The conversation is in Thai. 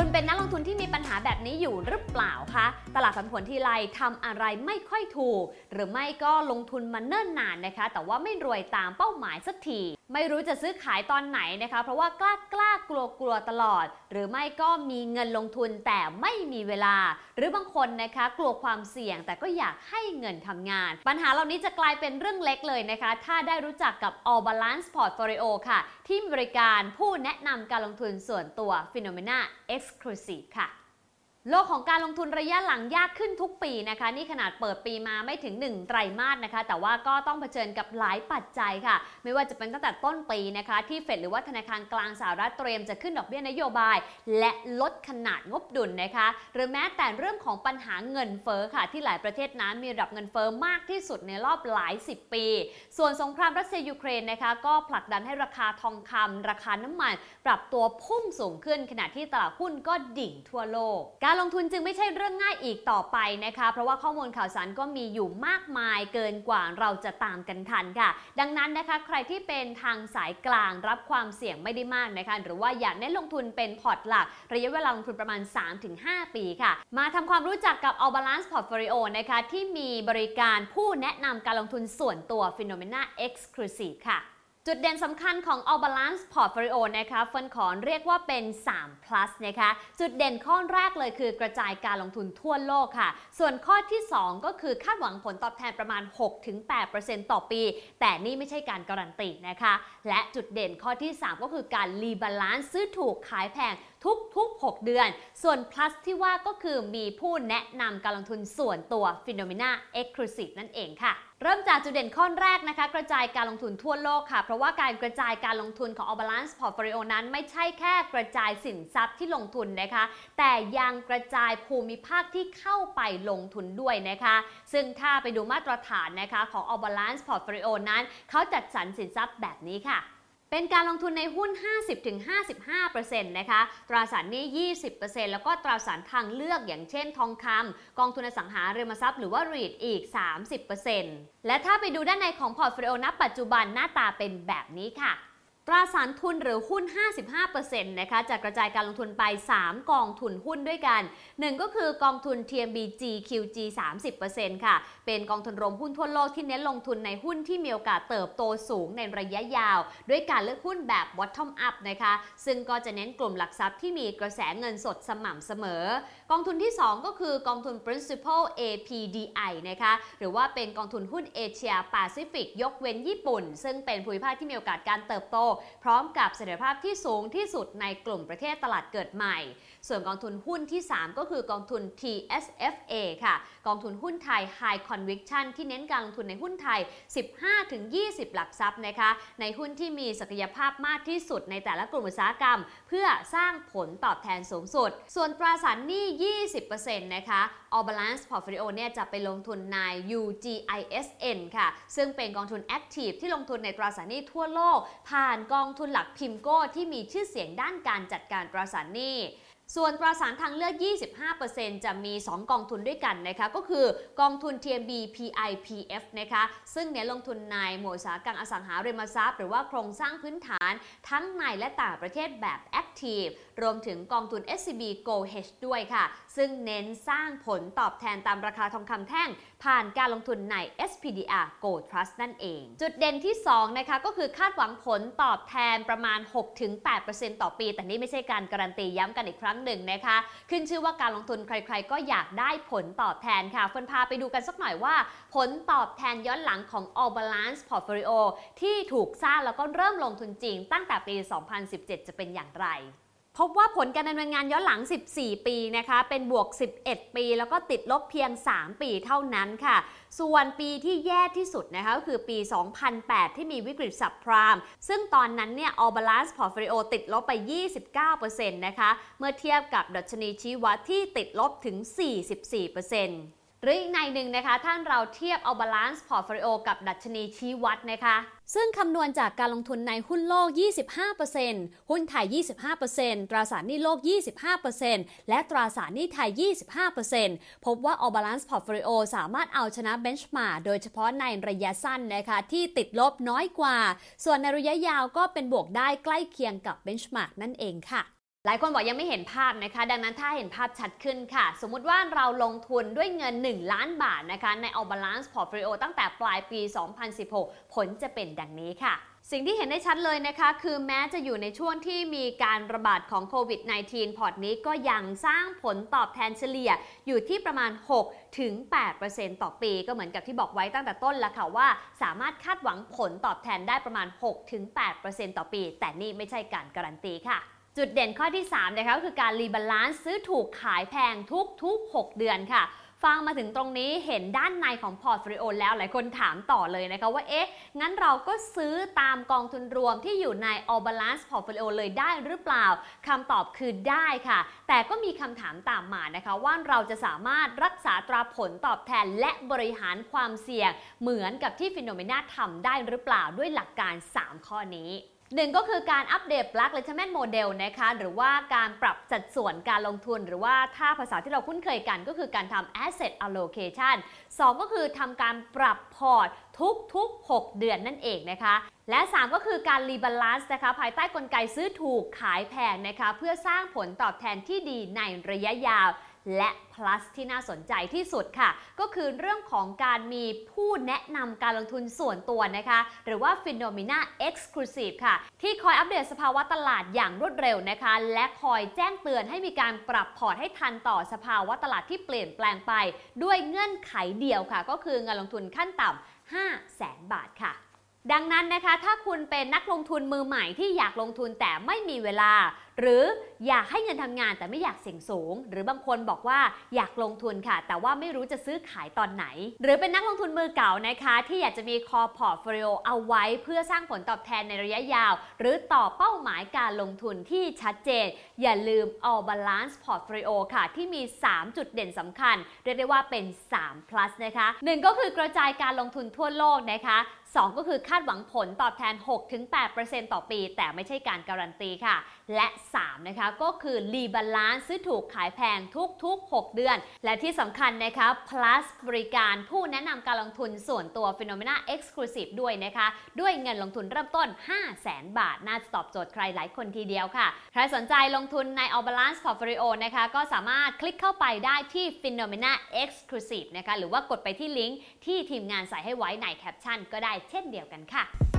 คุณเป็นนักลงทุนที่มีปัญหาแบบนี้อยู่หรือเปล่าคะ ตลาดผันผวนทีไรทำอะไรไม่ค่อยถูก หรือไม่ก็ลงทุนมาเนิ่นนานนะคะ แต่ว่าไม่รวยตามเป้าหมายสักที ไม่รู้จะซื้อขายตอนไหนนะคะ เพราะว่ากล้ากล้ากลัวกลัวตลอด หรือไม่ก็มีเงินลงทุนแต่ไม่มีเวลา หรือบางคนนะคะ กลัวความเสี่ยงแต่ก็อยากให้เงินทำงาน ปัญหาเหล่านี้จะกลายเป็นเรื่องเล็กเลยนะคะ ถ้าได้รู้จักกับ All Balance Portfolio ค่ะ ที่มีบริการผู้แนะนำการลงทุนส่วนตัว Phenomena Exclusive ค่ะ โลกของการลงทุนระยะหลังยากขึ้นทุกปีนะคะ นี่ขนาดเปิดปีมาไม่ถึง 1 ไตรมาสนะคะ แต่ว่าก็ต้องเผชิญกับหลายปัจจัยค่ะ ไม่ว่าจะเป็นตั้งแต่ต้นปีนะคะ ที่เฟดหรือว่าธนาคารกลางสหรัฐเตรียมจะขึ้นดอกเบี้ยนโยบาย และลดขนาดงบดุลนะคะ หรือแม้แต่เรื่องของปัญหาเงินเฟ้อค่ะ ที่หลายประเทศนั้นมีระดับเงินเฟ้อมากที่สุดในรอบหลาย 10 ปี ส่วนสงครามรัสเซียยูเครนนะคะก็ผลักดันให้ราคาทองคำราคาน้ำมัน ปรับตัวพุ่งสูงขึ้น ขณะที่ตลาดหุ้นก็ดิ่งทั่วโลกการลงทุนจึงไม่ใช่เรื่องง่ายอีกต่อไปนะคะ เพราะว่าข้อมูลข่าวสารก็มีอยู่มากมายเกินกว่าเราจะตามกันทันค่ะ ดังนั้นนะคะ ใครที่เป็นทางสายกลางรับความเสี่ยงไม่ได้มากนะคะ หรือว่าอยากเน้นลงทุนเป็นพอร์ตหลัก ระยะเวลาลงทุนประมาณ 3-5 ปีค่ะ มาทำความรู้จักกับ All Balance Portfolio นะคะที่มีบริการผู้แนะนำการลงทุนส่วนตัว Phenomena Exclusive ค่ะ จุดเด่นสำคัญของ All Balance Portfolio นะคะเฟินขอเรียกว่าเป็น 3 plus นะคะ จุดเด่นข้อแรกเลยคือกระจายการลงทุนทั่วโลกค่ะ ส่วนข้อที่ 2 ก็คือคาดหวังผลตอบแทนประมาณ 6-8%ต่อปี แต่นี่ไม่ใช่การการันตีนะคะ และจุดเด่นข้อที่ 3 ก็คือการ rebalance ซื้อถูกขายแพงทุก ๆ 6 เดือน ส่วน plus ที่ว่าก็คือมีผู้แนะนำการลงทุนส่วนตัว FINNOMENA Exclusive นั่นเองค่ะเริ่มจากจุดเด่นข้อแรกนะคะ กระจายการลงทุนทั่วโลกค่ะ เพราะว่าการกระจายการลงทุนของ All Balance Portfolio นั้น ไม่ใช่แค่กระจายสินทรัพย์ที่ลงทุนนะคะ แต่ยังกระจายภูมิภาคที่เข้าไปลงทุนด้วยนะคะ ซึ่งถ้าไปดูมาตรฐานนะคะของ All Balance Portfolio นั้น เขาจัดสรรสินทรัพย์แบบนี้ค่ะ เป็นการลงทุนในหุ้น 50-55%นะคะ ตราสารหนี้ 20%แล้วก็ตราสารทางเลือกอย่างเช่นทองคำ กองทุนอสังหาริมทรัพย์หรือว่า REIT อีก 30%และถ้าไปดูด้านในของ portfolio ณปัจจุบันหน้าตาเป็นแบบนี้ค่ะ ตราสารทุนหรือหุ้น 55%นะคะจะกระจายการลงทุนไป 3 กองทุนหุ้นด้วยกัน 1 ก็คือกองทุน TMB GQG 30%ค่ะ เป็นกองทุนรวมหุ้นทั่วโลกที่เน้นลงทุนในหุ้นที่มีโอกาสเติบโตสูงในระยะยาว ด้วยการเลือกหุ้นแบบ bottom up นะคะ ซึ่งก็จะเน้นกลุ่มหลักทรัพย์ที่มีกระแสเงินสดสม่ำเสมอ กองทุนที่ 2 ก็คือกองทุน principal APDI นะคะหรือว่าเป็นกองทุนหุ้นเอเชียแปซิฟิกยกเว้นญี่ปุ่น ซึ่งเป็นภูมิภาคที่มีโอกาสการเติบโตพร้อมกับเสถียรภาพที่สูงที่สุดในกลุ่มประเทศตลาดเกิดใหม่ ส่วนกองทุนหุ้นที่ 3 ก็คือกองทุน TSFA ค่ะ กองทุนหุ้นไทย High Conviction ที่เน้นการลงทุนในหุ้นไทย 15-20 หลักทรัพย์นะคะ ในหุ้นที่มีศักยภาพมากที่สุดในแต่ละกลุ่มอุตสาหกรรม เพื่อสร้างผลตอบแทนสูงสุด ส่วนตราสารหนี้ 20%นะคะ All Balance Portfolio เนี่ยจะไปลงทุนใน UGISN ค่ะ ซึ่งเป็นกองทุน Active ที่ลงทุนในตราสารหนี้ทั่วโลก ผ่านกองทุนหลักพิมโก้ที่มีชื่อเสียงด้านการจัดการตราสารหนี้ ส่วนตราสารทางเลือก 25%จะมี 2 กองทุนด้วยกันนะคะ ก็คือกองทุน TMB PIPF นะคะ ซึ่งเน้นลงทุนในหมวดสาหกรรมอสังหาริมทรัพย์ หรือว่าโครงสร้างพื้นฐานทั้งในและต่างประเทศแบบ Active รวมถึงกองทุน SCB Go Hedge ด้วยค่ะ ซึ่งเน้นสร้างผลตอบแทนตามราคาทองคำแท่ง ผ่านการลงทุนใน SPDR Gold Trust นั่นเอง จุดเด่นที่ 2 นะคะ ก็คือคาดหวังผลตอบแทนประมาณ 6-8%ต่อปี แต่นี่ไม่ใช่การการันตีย้ำกันอีกครั้งหนึ่งนะคะ ขึ้นชื่อว่าการลงทุนใครๆ ก็อยากได้ผลตอบแทนค่ะเฟินพาไปดูกันสักหน่อยว่า ผลตอบแทนย้อนหลังของ All Balance Portfolio ที่ถูกสร้างแล้วก็เริ่มลงทุนจริงตั้งแต่ปี 2017 จะเป็นอย่างไร พบว่าผลการดำเนินงานย้อนหลัง 14 ปีนะคะ เป็นบวก 11 ปี แล้วก็ติดลบเพียง 3 ปีเท่านั้นค่ะ ส่วนปีที่แย่ที่สุดนะคะก็คือปี 2008 ที่มีวิกฤต subprime ซึ่งตอนนั้นเนี่ย All Balance Portfolio ติดลบไป 29%นะคะ เมื่อเทียบกับดัชนีชี้วัดที่ติดลบถึง 44% หรืออีกนัยหนึ่งนะคะถ้าเราเทียบ All Balance Portfolio กับดัชนีชี้วัดนะคะ ซึ่งคำนวณจากการลงทุนในหุ้นโลก 25%หุ้นไทย 25%ตราสารหนี้โลก 25%และตราสารหนี้ไทย 25%พบว่า All Balance Portfolio สามารถเอาชนะ Benchmark โดยเฉพาะในระยะสั้นนะคะที่ติดลบน้อยกว่า ส่วนในระยะยาวก็เป็นบวกได้ใกล้เคียงกับ Benchmark นั่นเองค่ะ หลายคนบอกยังไม่เห็นภาพนะคะ ดังนั้นถ้าเห็นภาพชัดขึ้นค่ะ สมมุติว่าเราลงทุนด้วยเงิน 1 ล้านบาทนะคะ ใน All Balance Portfolio ตั้งแต่ปลายปี 2016 ผลจะเป็นดังนี้ค่ะสิ่งที่เห็นได้ชัดเลยนะคะ คือแม้จะอยู่ในช่วงที่มีการระบาดของโควิด -19 พอร์ตนี้ก็ยังสร้างผลตอบแทนเฉลี่ยอยู่ที่ประมาณ 6 ถึง 8%ต่อปี ก็เหมือนกับที่บอกไว้ตั้งแต่ต้นแล้วค่ะว่า สามารถคาดหวังผลตอบแทนได้ประมาณ 6 ถึง 8%ต่อปี แต่นี่ไม่ใช่การการันตีค่ะ จุดเด่นข้อที่3นะคะก็คือการ rebalance ซื้อถูกขายแพงทุกๆ6เดือนค่ะ ฟังมาถึงตรงนี้เห็นด้านในของ portfolio แล้วหลายคนถามต่อเลยนะคะว่าเอ๊ะ งั้นเราก็ซื้อตามกองทุนรวมที่อยู่ใน All Balance Portfolio เลยได้หรือเปล่าคำตอบคือได้ค่ะ แต่ก็มีคำถามตามมานะคะว่าเราจะสามารถรักษาตราผลตอบแทนและบริหารความเสี่ยง เหมือนกับที่ฟิโนเมนาทำได้หรือเปล่าด้วยหลักการ 3 ข้อนี้ หนึ่งก็คือการอัปเดต Black Retirement Model นะคะหรือว่าการปรับสัดส่วนการลงทุน หรือว่าถ้าภาษาที่เราคุ้นเคยกันก็คือการทำ Asset Allocation 2 ก็คือทำการปรับพอร์ตทุกๆ 6 เดือนนั่นเองนะคะ และ 3 ก็คือการ rebalance นะคะ ภายใต้กลไกซื้อถูกขายแพงนะคะ เพื่อสร้างผลตอบแทนที่ดีในระยะยาว และ plus ที่น่าสนใจที่สุดค่ะ ก็คือเรื่องของการมีผู้แนะนำการลงทุนส่วนตัวนะคะ หรือว่า FINNOMENA Exclusive ค่ะ ที่คอยอัปเดตสภาวะตลาดอย่างรวดเร็วนะคะ และคอยแจ้งเตือนให้มีการปรับพอร์ตให้ทันต่อสภาวะตลาดที่เปลี่ยนแปลงไป ด้วยเงื่อนไขเดียวค่ะ ก็คือเงินลงทุนขั้นต่ำ5แสนบาทค่ะดังนั้นนะคะ ถ้าคุณเป็นนักลงทุนมือใหม่ที่อยากลงทุนแต่ไม่มีเวลา หรืออยากให้เงินทำงานแต่ไม่อยากเสี่ยงสูง หรือบางคนบอกว่าอยากลงทุนค่ะ แต่ว่าไม่รู้จะซื้อขายตอนไหน หรือเป็นนักลงทุนมือเก่านะคะ ที่อยากจะมี core portfolio เอาไว้เพื่อสร้างผลตอบแทนในระยะยาว หรือตอบเป้าหมายการลงทุนที่ชัดเจน อย่าลืม All Balance Portfolio ค่ะ ที่มี 3 จุดเด่นสำคัญ เรียกได้ว่าเป็น 3 plus นะคะ 1 ก็คือกระจายการลงทุนทั่วโลกนะคะ2 ก็คือคาดหวังผลตอบแทน 6-8%ต่อปี แต่ไม่ใช่การการันตีค่ะ และ3 นะคะ ก็คือ rebalance ซื้อถูกขายแพงทุก ๆ 6 เดือน และที่สำคัญนะคะ plus บริการผู้แนะนำการลงทุนส่วนตัว FINNOMENA Exclusive ด้วยนะคะ ด้วยเงินลงทุนเริ่มต้น 5 0 0แสนบาท น่าจะตอบโจทย์ใครหลายคนทีเดียวค่ะ ใครสนใจลงทุนใน All Balance Portfolio นะคะ ก็สามารถคลิกเข้าไปได้ที่ Phenomena Exclusive นะคะ หรือว่ากดไปที่ลิงก์ที่ทีมงานใส่ให้ไว้ในแคปชั่นก็ได้เช่นเดียวกันค่ะ